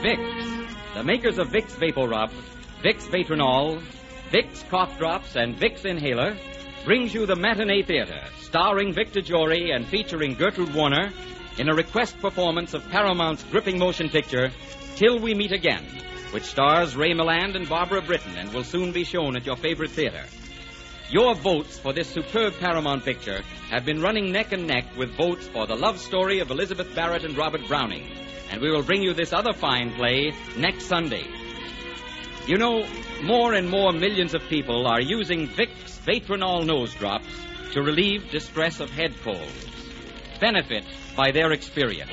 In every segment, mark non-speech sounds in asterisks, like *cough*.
Vicks, the makers of Vicks VapoRub, Vicks Vatronol, Vicks Cough Drops, and Vicks Inhaler, brings you the Matinee Theater, starring Victor Jory and featuring Gertrude Warner in a request performance of Paramount's gripping motion picture, Till We Meet Again, which stars Ray Milland and Barbara Britton and will soon be shown at your favorite theater. Your votes for this superb Paramount picture have been running neck and neck with votes for the love story of Elizabeth Barrett and Robert Browning, and we will bring you this other fine play next Sunday. You know, more and more millions of people are using Vicks Vatronol nose drops to relieve distress of head colds. Benefit by their experience.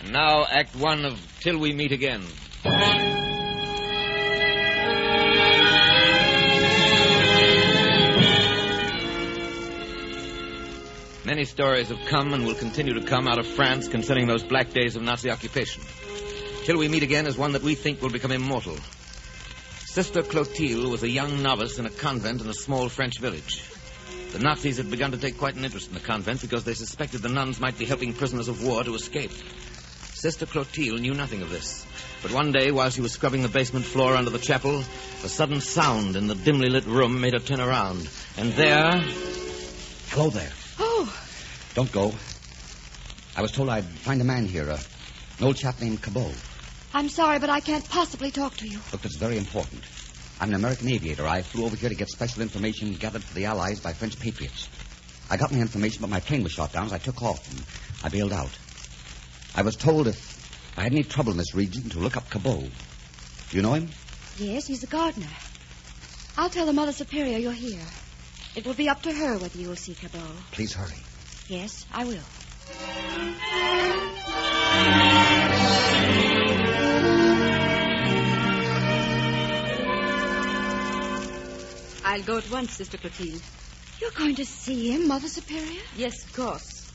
And now, Act One of Till We Meet Again. Many stories have come and will continue to come out of France concerning those black days of Nazi occupation. Till We Meet Again is one that we think will become immortal. Sister Clotilde was a young novice in a convent in a small French village. The Nazis had begun to take quite an interest in the convent because they suspected the nuns might be helping prisoners of war to escape. Sister Clotilde knew nothing of this. But one day, while she was scrubbing the basement floor under the chapel, a sudden sound in the dimly lit room made her turn around. And there. Hello there. Don't go. I was told I'd find a man here, uh, an old chap named Cabot. I'm sorry, but I can't possibly talk to you. Look, it's very important. I'm an American aviator. I flew over here to get special information gathered for the Allies by French patriots. I got my information, but my plane was shot down as I took off, and I bailed out. I was told if I had any trouble in this region to look up Cabot. Do you know him? Yes, he's a gardener. I'll tell the Mother Superior you're here. It will be up to her whether you will see Cabot. Please hurry. Yes, I will. I'll go at once, Sister Clotilde. You're going to see him, Mother Superior? Yes, of course.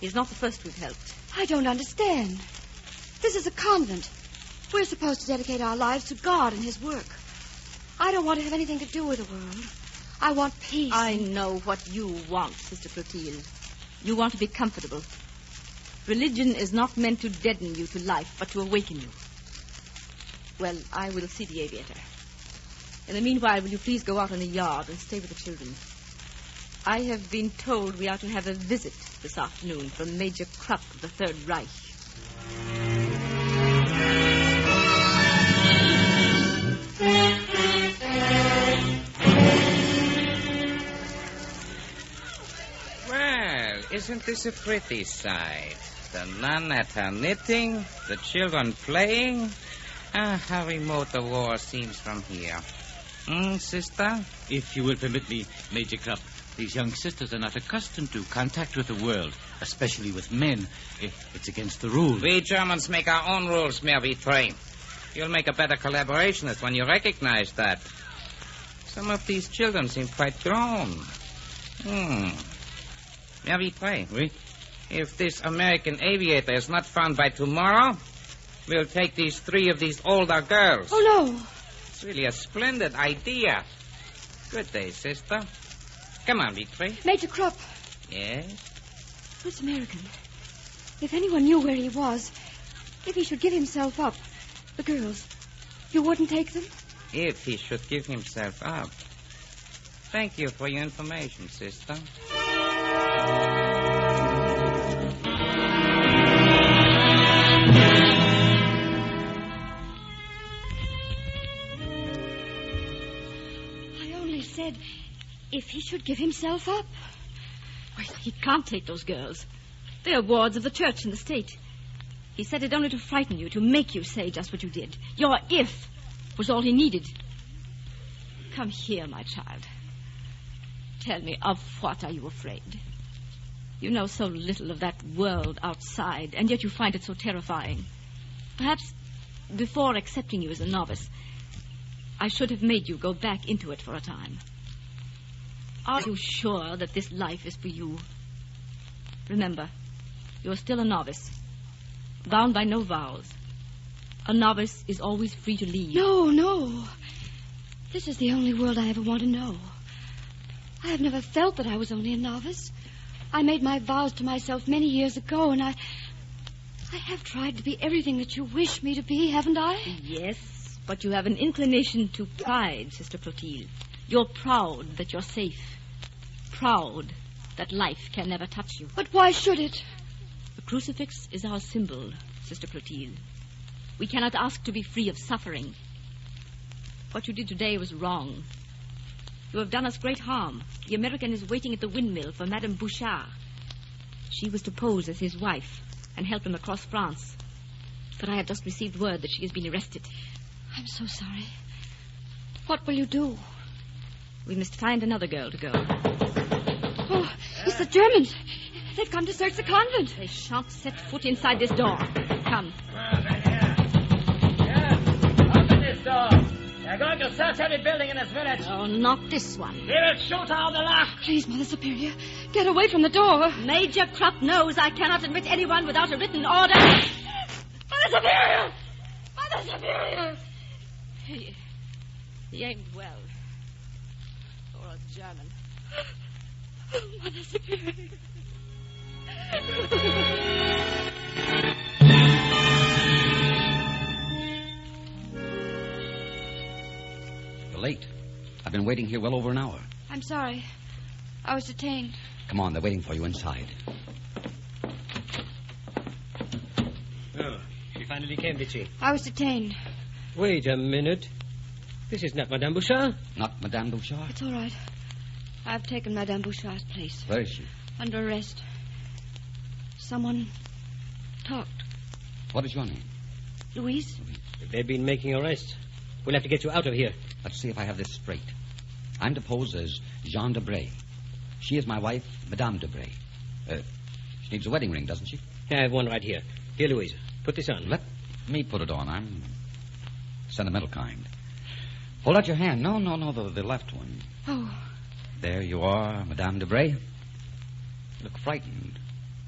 He's not the first we've helped. I don't understand. This is a convent. We're supposed to dedicate our lives to God and His work. I don't want to have anything to do with the world. I want peace. I know what you want, Sister Clotilde. You want to be comfortable. Religion is not meant to deaden you to life, but to awaken you. Well, I will see the aviator. In the meanwhile, will you please go out in the yard and stay with the children? I have been told we are to have a visit this afternoon from Major Krupp of the Third Reich. Isn't this a pretty sight? The nun at her knitting, the children playing. Ah, how remote the war seems from here. Hmm, sister? If you will permit me, Major Krupp, these young sisters are not accustomed to contact with the world, especially with men. It's against the rules. We Germans make our own rules, Vitrey. You'll make a better collaborationist when you recognize that. Some of these children seem quite grown. Hmm. Vitrey, Oui? if this American aviator is not found by tomorrow, we'll take these three of these older girls. Oh, no. It's really a splendid idea. Good day, sister. Come on, Vitrey. Major Krupp, Yes? this American. If anyone knew where he was, if he should give himself up, the girls, you wouldn't take them? If he should give himself up. Thank you for your information, sister. If he should give himself up. Why, he can't take those girls. They are wards of the church and the state. He said it only to frighten you, to make you say just what you did. Your if was all he needed. Come here, my child. Tell me, of what are you afraid? You know so little of that world outside, and yet you find it so terrifying. Perhaps before accepting you as a novice, I should have made you go back into it for a time. Are you sure that this life is for you? Remember, you're still a novice, bound by no vows. A novice is always free to leave. No, no. This is the only world I ever want to know. I have never felt that I was only a novice. I made my vows to myself many years ago, and I. I have tried to be everything that you wish me to be, haven't I? Yes, but you have an inclination to pride, Sister Clotilde. You're proud that you're safe. Proud that life can never touch you. But why should it? The crucifix is our symbol, Sister Clotilde. We cannot ask to be free of suffering. What you did today was wrong. You have done us great harm. The American is waiting at the windmill for Madame Bouchard. She was to pose as his wife and help him across France. But I have just received word that she has been arrested. I'm so sorry. What will you do? We must find another girl to go. Oh, it's the Germans. They've come to search the convent. They shan't set foot inside this door. Come. Open this door. They're going to search every building in this village. Oh, not this one. We will shoot out the lock. Please, Mother Superior, get away from the door. Major Krupp knows I cannot admit anyone without a written order. Mother Superior! Mother Superior! He, he aimed well. For a German. Oh, Mother Superior. You're late. I've been waiting here well over an hour. I'm sorry. I was detained. Come on, they're waiting for you inside. Oh, she finally came, did she? I was detained. Wait a minute. This is not Madame Bouchard. Not Madame Bouchard? It's all right. I've taken Madame Bouchard's place. Where is she? Under arrest. Someone talked. What is your name? Louise? If they've been making arrests, we'll have to get you out of here. Let's see if I have this straight. I'm deposed as Jean Debray. She is my wife, Madame Debray. Uh, she needs a wedding ring, doesn't she? I have one right here. Here, Louise. Put this on. Let me put it on. I'm sentimental kind. Hold out your hand. No, no, no, the, the left one. Oh, There you are, Madame Debray. You look frightened.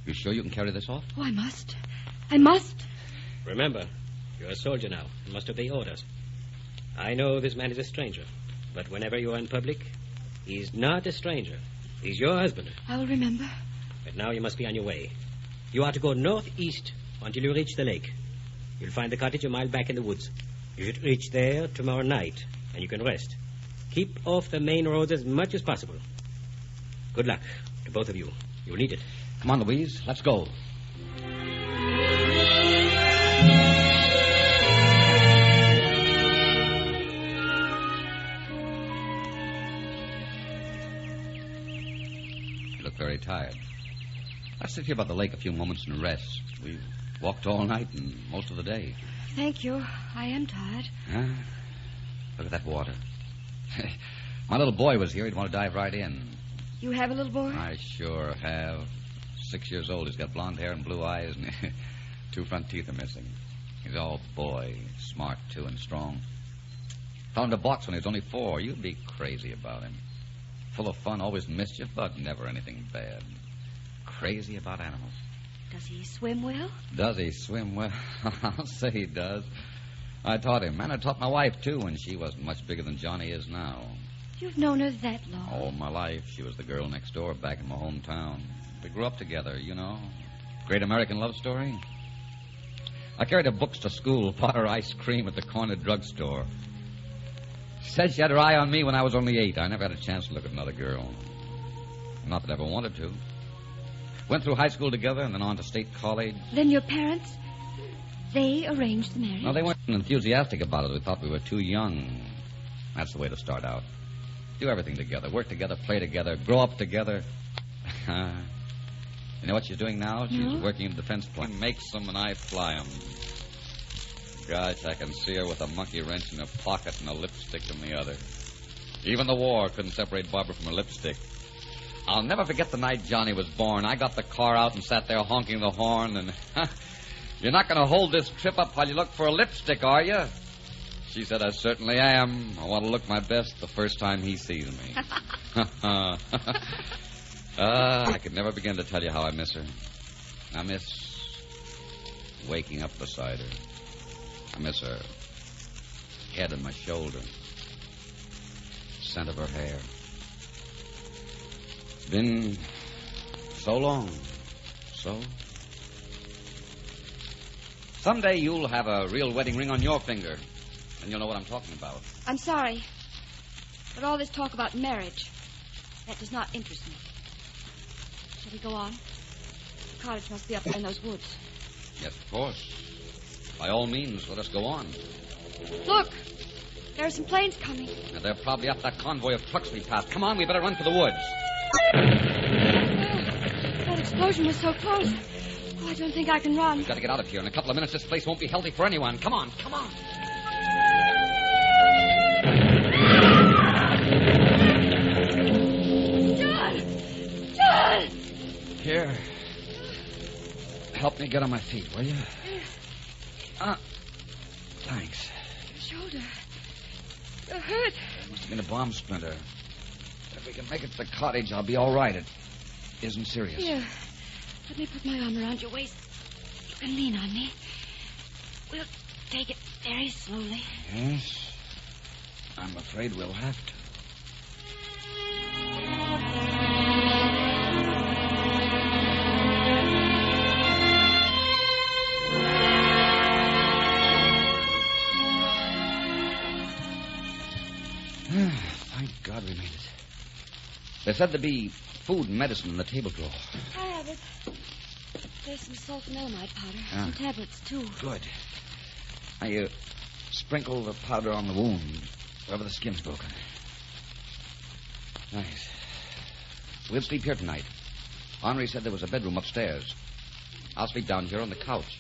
You sure you can carry this off? oh, I must. I must. Remember, you're a soldier now and must obey orders. I know this man is a stranger, but whenever you are in public, he's not a stranger. He's your husband. I will remember. But now you must be on your way. You are to go northeast until you reach the lake. You'll find the cottage a mile back in the woods. You should reach there tomorrow night, and you can rest. Keep off the main roads as much as possible. Good luck to both of you. You'll need it. Come on, Louise. Let's go. You look very tired. Let's sit here by the lake a few moments and rest. We've walked all night and most of the day. Thank you. I am tired. Huh? Look at that water. *laughs* My little boy was here. He'd want to dive right in. You have a little boy? I sure have. Six years old. He's got blonde hair and blue eyes, and *laughs* two front teeth are missing. He's all boy, smart too, and strong. Found a box when he was only four. You'd be crazy about him. Full of fun, always mischief, but never anything bad. Crazy about animals. Does he swim well? Does he swim well? *laughs* I'll say he does. I taught him, and I taught my wife, too, when she wasn't much bigger than Johnny is now. You've known her that long. All my life, she was the girl next door back in my hometown. We grew up together, you know. Great American love story. I carried her books to school, *laughs* bought her ice cream at the corner drugstore. She said she had her eye on me when I was only eight. I never had a chance to look at another girl. Not that I ever wanted to. Went through high school together and then on to state college. Then your parents, they arranged the marriage? No, they weren't enthusiastic about it. They thought we were too young. That's the way to start out. Do everything together, work together, play together, grow up together. *laughs* You know what she's doing now? She's No? working in defense plan. She makes them and I fly them. Gosh, I can see her with a monkey wrench in her pocket and a lipstick in the other. Even the war couldn't separate Barbara from her lipstick. I'll never forget the night Johnny was born. I got the car out and sat there honking the horn, and *laughs* you're not going to hold this trip up while you look for a lipstick, are you? She said, I certainly am. I want to look my best the first time he sees me. *laughs* *laughs* Ah, I could never begin to tell you how I miss her. I miss waking up beside her. I miss her head on my shoulder, scent of her hair. It's been so long. So. Someday you'll have a real wedding ring on your finger, and you'll know what I'm talking about. I'm sorry. But all this talk about marriage, that does not interest me. Shall we go on? The cottage must be up there in those woods. Yes, of course. By all means, let us go on. Look! There are some planes coming. Now, they're probably up that convoy of trucks we passed. Come on, we better run for the woods. Oh, that explosion was so close. I don't think I can run. We've got to get out of here. In a couple of minutes, this place won't be healthy for anyone. Come on, come on. John! John! Here. Help me get on my feet, will you? Ah, thanks. Shoulder. You're hurt. It must have been a bomb splinter. If we can make it to the cottage, I'll be all right. It isn't serious. Here. Let me put my arm around your waist. You can lean on me. We'll take it very slowly. Yes. I'm afraid we'll have to. Ah, thank God we made it. There said to be food and medicine in the table drawer. I have it. There's some sulfonamide powder. Ah. Some tablets, too. Good. Now you sprinkle the powder on the wound wherever the skin's broken. Nice. We'll sleep here tonight. Henri said there was a bedroom upstairs. I'll sleep down here on the couch.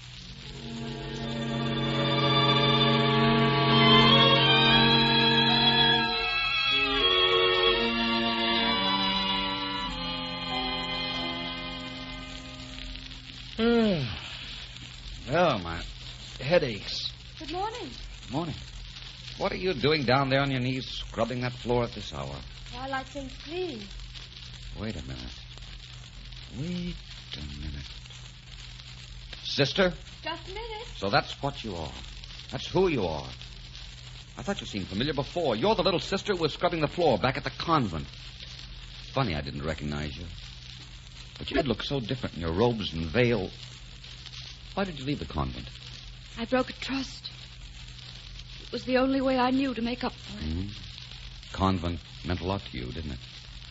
Mm. well, my headaches. Good morning. Morning. What are you doing down there on your knees scrubbing that floor at this hour? Well, I like things clean. Wait a minute. Wait a minute. Sister? Just a minute. So that's what you are. That's who you are. I thought you seemed familiar before. You're the little sister who was scrubbing the floor back at the convent. Funny I didn't recognize you. But you did look so different in your robes and veil. Why did you leave the convent? I broke a trust. It was the only way I knew to make up for it. Hmm? Convent meant a lot to you, didn't it?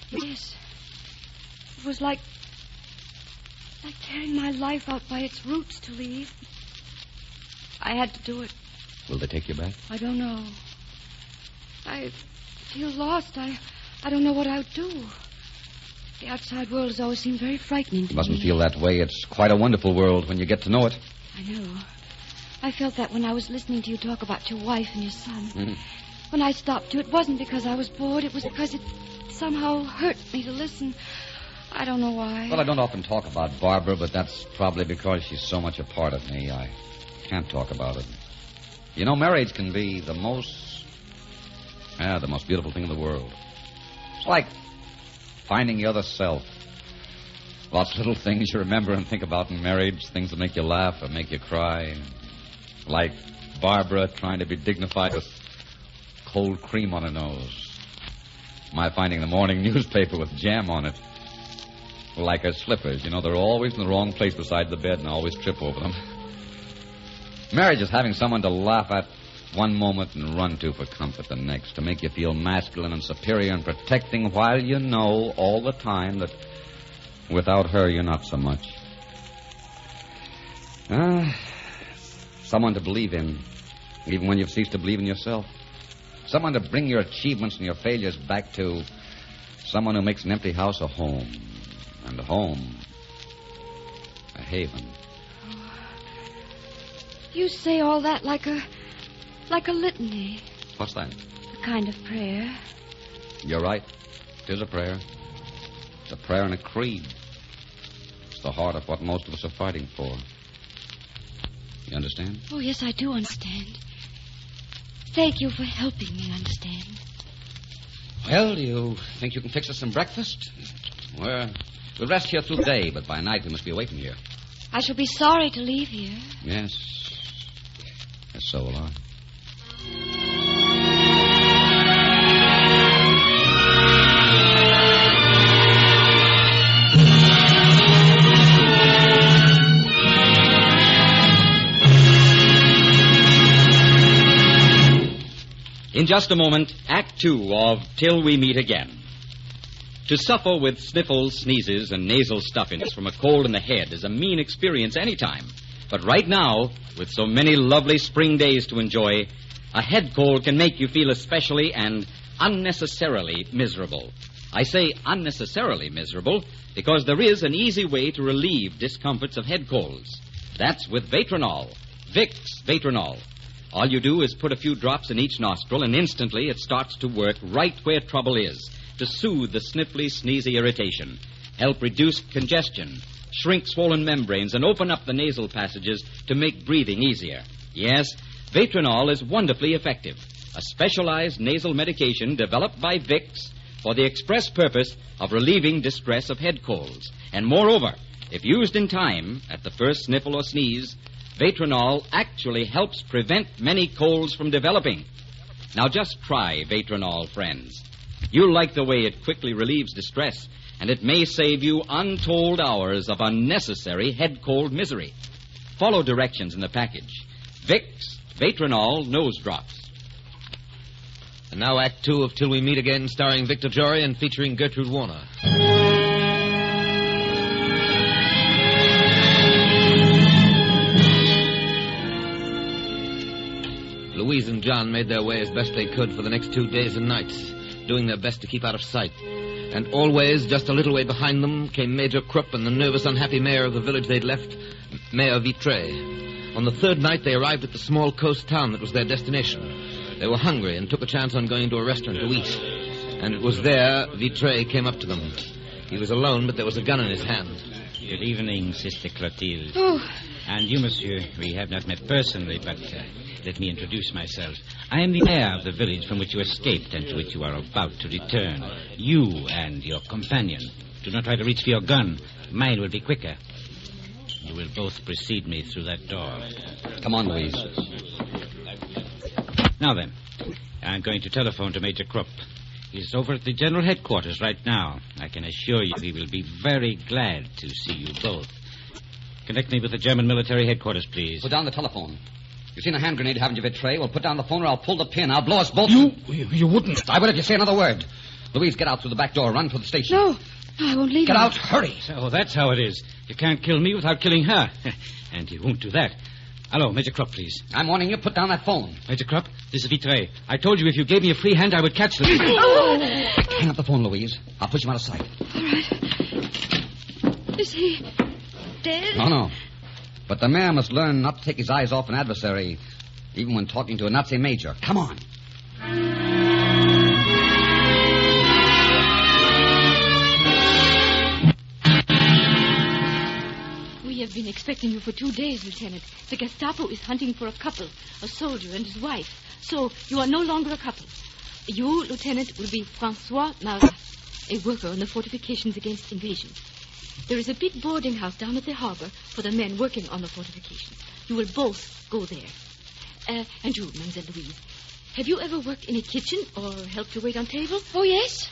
Yes. It was like. like tearing my life out by its roots to leave. I had to do it. Will they take you back? I don't know. I feel lost. I I don't know what I would do. The outside world has always seemed very frightening to You mustn't me. feel that way. It's quite a wonderful world when you get to know it. I know. I felt that when I was listening to you talk about your wife and your son. Mhm. When I stopped you, it wasn't because I was bored. It was because it somehow hurt me to listen. I don't know why. Well, I don't often talk about Barbara, but that's probably because she's so much a part of me. I can't talk about it. You know, marriage can be the most. Yeah, the most beautiful thing in the world. It's like finding your other self. Lots of little things you remember and think about in marriage, things that make you laugh or make you cry. Like Barbara trying to be dignified with cold cream on her nose. My finding the morning *laughs* newspaper with jam on it. Like her slippers. You know, they're always in the wrong place beside the bed and I always trip over them. *laughs* Marriage is having someone to laugh at one moment and run to for comfort the next, to make you feel masculine and superior and protecting while you know all the time that without her you're not so much. Ah, someone to believe in, even when you've ceased to believe in yourself. Someone to bring your achievements and your failures back to. Someone who makes an empty house a home. And a home. A haven. You say all that like a. like a litany. What's that? A kind of prayer. You're right. It is a prayer. It's a prayer and a creed. It's the heart of what most of us are fighting for. You understand? Oh, yes, I do understand. Thank you for helping me understand. Well, do you think you can fix us some breakfast? Well, we'll rest here through the day, but by night we must be away from here. I shall be sorry to leave here. Yes. Yes, so will I. In just a moment, Act Two of Till We Meet Again. To suffer with sniffles, sneezes, and nasal stuffiness from a cold in the head is a mean experience any time. But right now, with so many lovely spring days to enjoy, a head cold can make you feel especially and unnecessarily miserable. I say unnecessarily miserable because there is an easy way to relieve discomforts of head colds. That's with Vatronol, Vicks Vatronol. All you do is put a few drops in each nostril, and instantly it starts to work right where trouble is to soothe the sniffly, sneezy irritation, help reduce congestion, shrink swollen membranes, and open up the nasal passages to make breathing easier. Yes, Vatronol is wonderfully effective. A specialized nasal medication developed by Vicks for the express purpose of relieving distress of head colds. And moreover, if used in time, at the first sniffle or sneeze, Vatronol actually helps prevent many colds from developing. Now just try Vatronol, friends. You'll like the way it quickly relieves distress, and it may save you untold hours of unnecessary head cold misery. Follow directions in the package. Vicks Vatronol Nose Drops. And now Act Two of Till We Meet Again, starring Victor Jory and featuring Gertrude Warner. Louise made their way as best they could for the next two days and nights, doing their best to keep out of sight. And always, just a little way behind them, came Major Krupp and the nervous, unhappy mayor of the village they'd left, Mayor Vitrey. On the third night, they arrived at the small coast town that was their destination. They were hungry and took a chance on going to a restaurant to eat. And it was there Vitrey came up to them. He was alone, but there was a gun in his hand. Good evening, Sister Clotilde. Oh, And you, monsieur, we have not met personally, but uh, let me introduce myself. I am the mayor of the village from which you escaped and to which you are about to return. You and your companion. Do not try to reach for your gun. Mine will be quicker. You will both precede me through that door. Come on, Louise. Now then, I'm going to telephone to Major Krupp. He's over at the general headquarters right now. I can assure you he will be very glad to see you both. Connect me with the German military headquarters, please. Put down the telephone. You seen a hand grenade, haven't you, Vitrey? Well, put down the phone or I'll pull the pin. I'll blow us both. You, you wouldn't. I will if you say another word. Louise, get out through the back door. Run for the station. no. No, I won't leave Get you. out. Hurry. So that's how it is. You can't kill me without killing her. *laughs* and you won't do that. Hello, Major Krupp, please. I'm warning you. Put down that phone. Major Krupp, this is Vitrey. I told you if you gave me a free hand, I would catch them. Oh! Hang up the phone, Louise. I'll push him out of sight. All right. Is he dead? No, no. But the mayor must learn not to take his eyes off an adversary, even when talking to a Nazi major. Come on. We have been expecting you for two days, Lieutenant. The Gestapo is hunting for a couple, a soldier and his wife. So you are no longer a couple. You, Lieutenant, will be Francois Marat, a worker on the fortifications against invasion. There is a big boarding house down at the harbor for the men working on the fortifications. You will both go there. Uh, and you, Mademoiselle Louise, have you ever worked in a kitchen or helped to wait on tables? Oh, yes.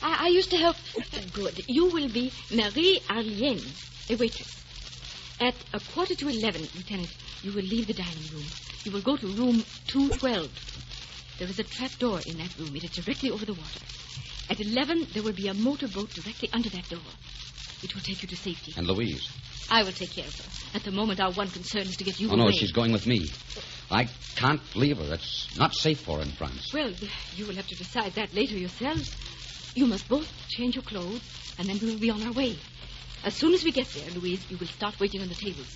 I, I used to help. Good. You will be Marie Arlienne, a waitress. At a quarter to eleven, Lieutenant, you will leave the dining room. You will go to room 212. There is a trap door in that room. It is directly over the water. At eleven, there will be a motorboat directly under that door. It will take you to safety. And Louise. I will take care of her. At the moment, our one concern is to get you Oh, away. no, she's going with me. I can't leave her. It's not safe for her in France. Well, you will have to decide that later yourselves. You must both change your clothes, and then we will be on our way. As soon as we get there, Louise, you will start waiting on the tables.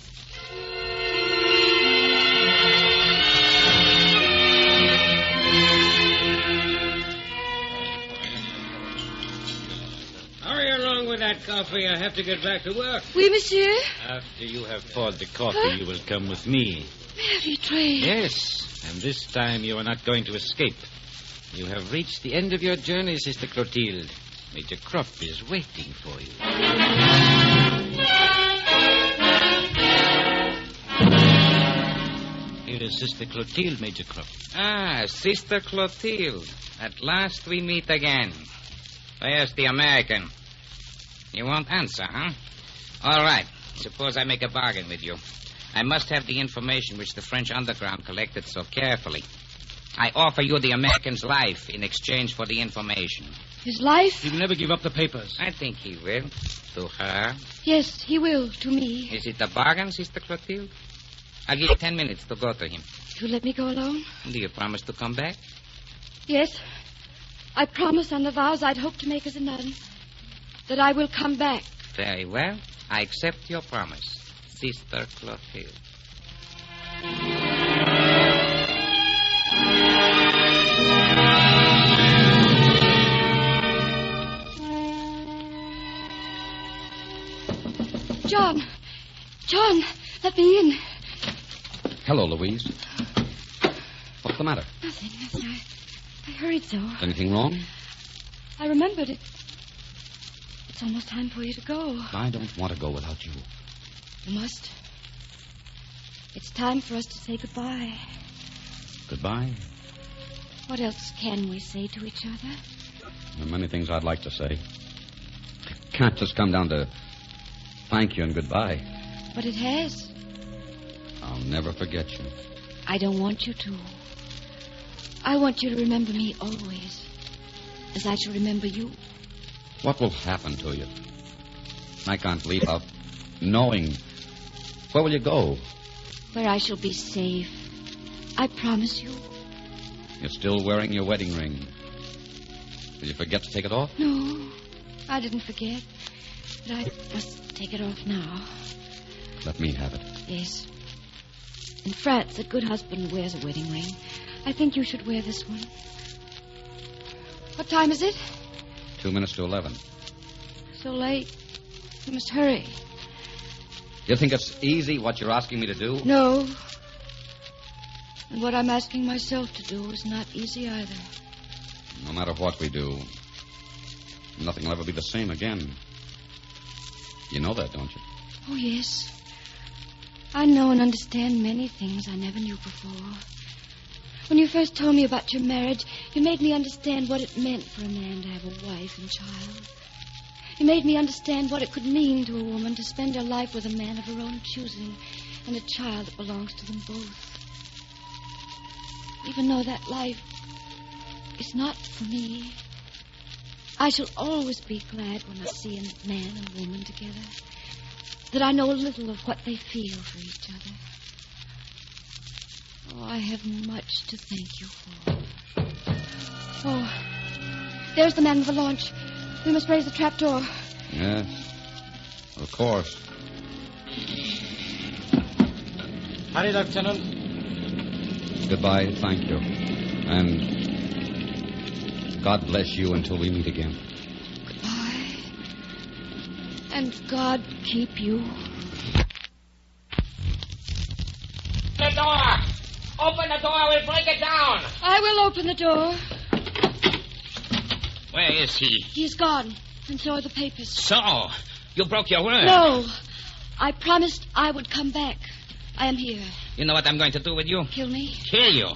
With that coffee. I have to get back to work. Oui, monsieur. After you have poured the coffee, you will come with me. Mary Trey. Yes, and this time you are not going to escape. You have reached the end of your journey, Sister Clotilde. Major Krupp is waiting for you. Here is Sister Clotilde, Major Krupp. Ah, Sister Clotilde. At last we meet again. Where's the American? You won't answer, huh? All right. Suppose I make a bargain with you. I must have the information which the French underground collected so carefully. I offer you the American's life in exchange for the information. His life? He will never give up the papers. I think he will. To her. Yes, he will, to me. Is it a bargain, Sister Clotilde? I'll give you ten minutes to go to him. You let me go alone? Do you promise to come back? Yes. I promise on the vows I'd hoped to make as a nun that I will come back. Very well. I accept your promise, Sister Clotilde. John. John, let me in. Hello, Louise. What's the matter? Nothing, nothing. I, I hurried so. Anything wrong? I remembered it. It's almost time for you to go. I don't want to go without you. You must. It's time for us to say goodbye. Goodbye. What else can we say to each other? There are many things I'd like to say. It can't just come down to thank you and goodbye. But it has. I'll never forget you. I don't want you to. I want you to remember me always, as I shall remember you. What will happen to you? I can't leave out knowing. Where will you go? Where I shall be safe. I promise you. You're still wearing your wedding ring. Did you forget to take it off? No, I didn't forget. But I must take it off now. Let me have it. Yes. In France, a good husband wears a wedding ring. I think you should wear this one. What time is it? Two minutes to eleven. So late. You must hurry. You think it's easy what you're asking me to do? No. And what I'm asking myself to do is not easy either. No matter what we do, nothing will ever be the same again. You know that, don't you? Oh, yes. I know and understand many things I never knew before. When you first told me about your marriage, you made me understand what it meant for a man to have a wife and child. You made me understand what it could mean to a woman to spend her life with a man of her own choosing and a child that belongs to them both. Even though that life is not for me, I shall always be glad when I see a man and woman together. That I know a little of what they feel for each other. Oh, I have much to thank you for. Oh, there's the man with the launch. We must raise the trap door. Yes. Of course. Howdy, Lieutenant. Goodbye. Thank you. And God bless you until we meet again. Goodbye. And God keep you. The door! Open the door, we'll break it down! I will open the door. Where is he? He's gone. And so are the papers. So, you broke your word. No. I promised I would come back. I am here. You know what I'm going to do with you? Kill me? Kill you.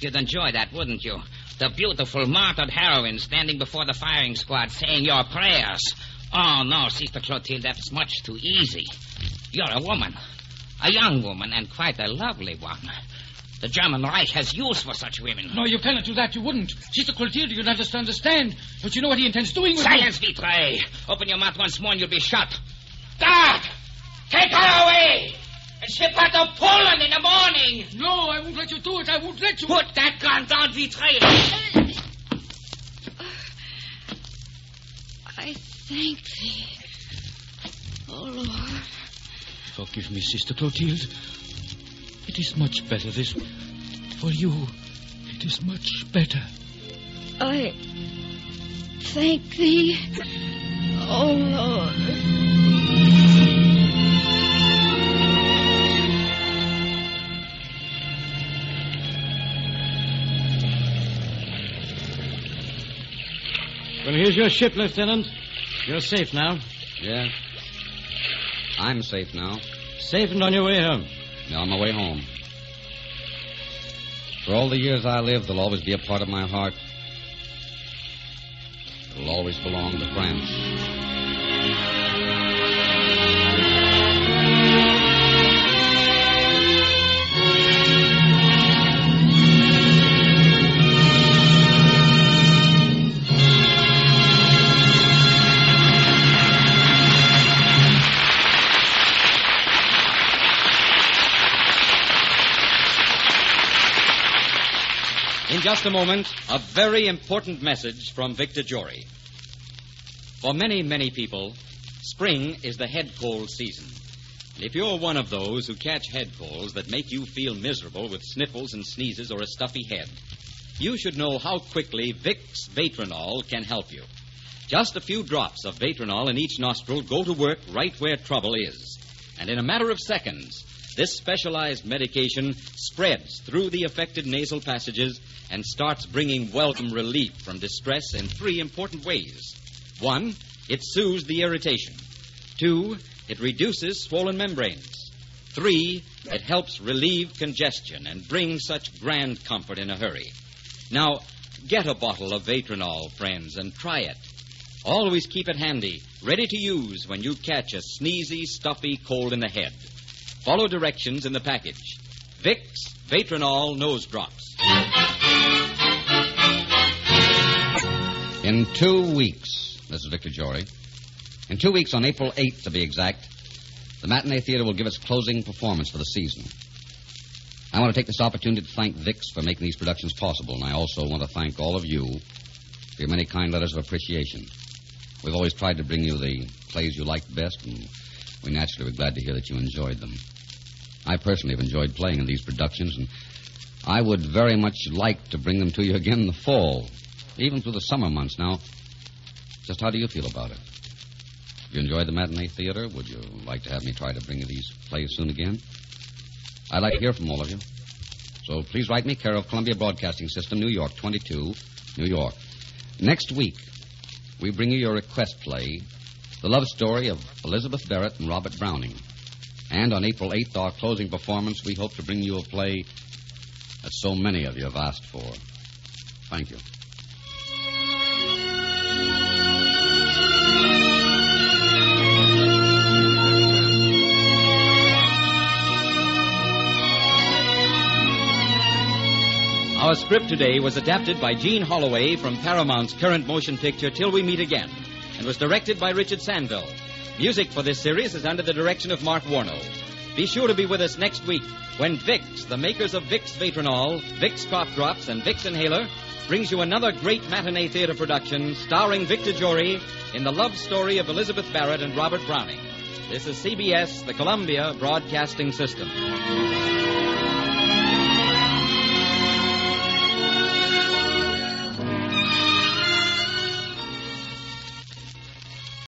You'd enjoy that, wouldn't you? The beautiful martyred heroine standing before the firing squad saying your prayers. Oh, no, Sister Clotilde, that's much too easy. You're a woman. A young woman, and quite a lovely one. The German Reich has use for such women. No, you cannot do that. You wouldn't. Sister Clotilde, you not understand. Don't you know what he intends doing with Silence, Vitrey. Open your mouth once more and you'll be shot. Guard! Take her away! And ship her to Poland in the morning! No, I won't let you do it. I won't let you. Put that gun down, Vitrey. I thank thee. Oh, Lord. Forgive me, Sister Clotilde. It is much better this. For you, it is much better. I thank thee, oh Lord. Well, here's your ship, Lieutenant. You're safe now. Yeah. I'm safe now. Safe and on your way home. Now on my way home. For all the years I live, they'll always be a part of my heart. It'll always belong to France. Just a moment, a very important message from Victor Jory. For many, many people, spring is the head cold season. And if you're one of those who catch head colds that make you feel miserable with sniffles and sneezes or a stuffy head, you should know how quickly Vicks Vatronol can help you. Just a few drops of Vatronol in each nostril go to work right where trouble is. And in a matter of seconds, this specialized medication spreads through the affected nasal passages and starts bringing welcome relief from distress in three important ways. One, it soothes the irritation. Two, it reduces swollen membranes. Three, it helps relieve congestion and bring such grand comfort in a hurry. Now, get a bottle of Vatronol, friends, and try it. Always keep it handy, ready to use when you catch a sneezy, stuffy cold in the head. Follow directions in the package. Vicks Vatronol Nose Drops. In two weeks, is Victor Jory. In two weeks, on April 8th to be exact, the Matinee Theater will give its closing performance for the season. I want to take this opportunity to thank Vicks for making these productions possible, and I also want to thank all of you for your many kind letters of appreciation. We've always tried to bring you the plays you liked best, and we naturally were glad to hear that you enjoyed them. I personally have enjoyed playing in these productions, and I would very much like to bring them to you again in the fall, even through the summer months. Now, just how do you feel about it? You enjoyed the matinee theater? Would you like to have me try to bring you these plays soon again? I'd like to hear from all of you. So please write me, care of Columbia Broadcasting System, New York 22, New York. Next week, we bring you your request play, The Love Story of Elizabeth Barrett and Robert Browning. And on April 8th, our closing performance, we hope to bring you a play that so many of you have asked for. Thank you. Our script today was adapted by Jean Holloway from Paramount's current motion picture Till We Meet Again and was directed by Richard Sanville. Music for this series is under the direction of Mark Warnow. Be sure to be with us next week when Vicks, the makers of Vicks Vatronol, Vicks Cough Drops, and Vicks Inhaler, brings you another great matinee theater production starring Victor Jory in the love story of Elizabeth Barrett and Robert Browning. This is CBS, the Columbia Broadcasting System.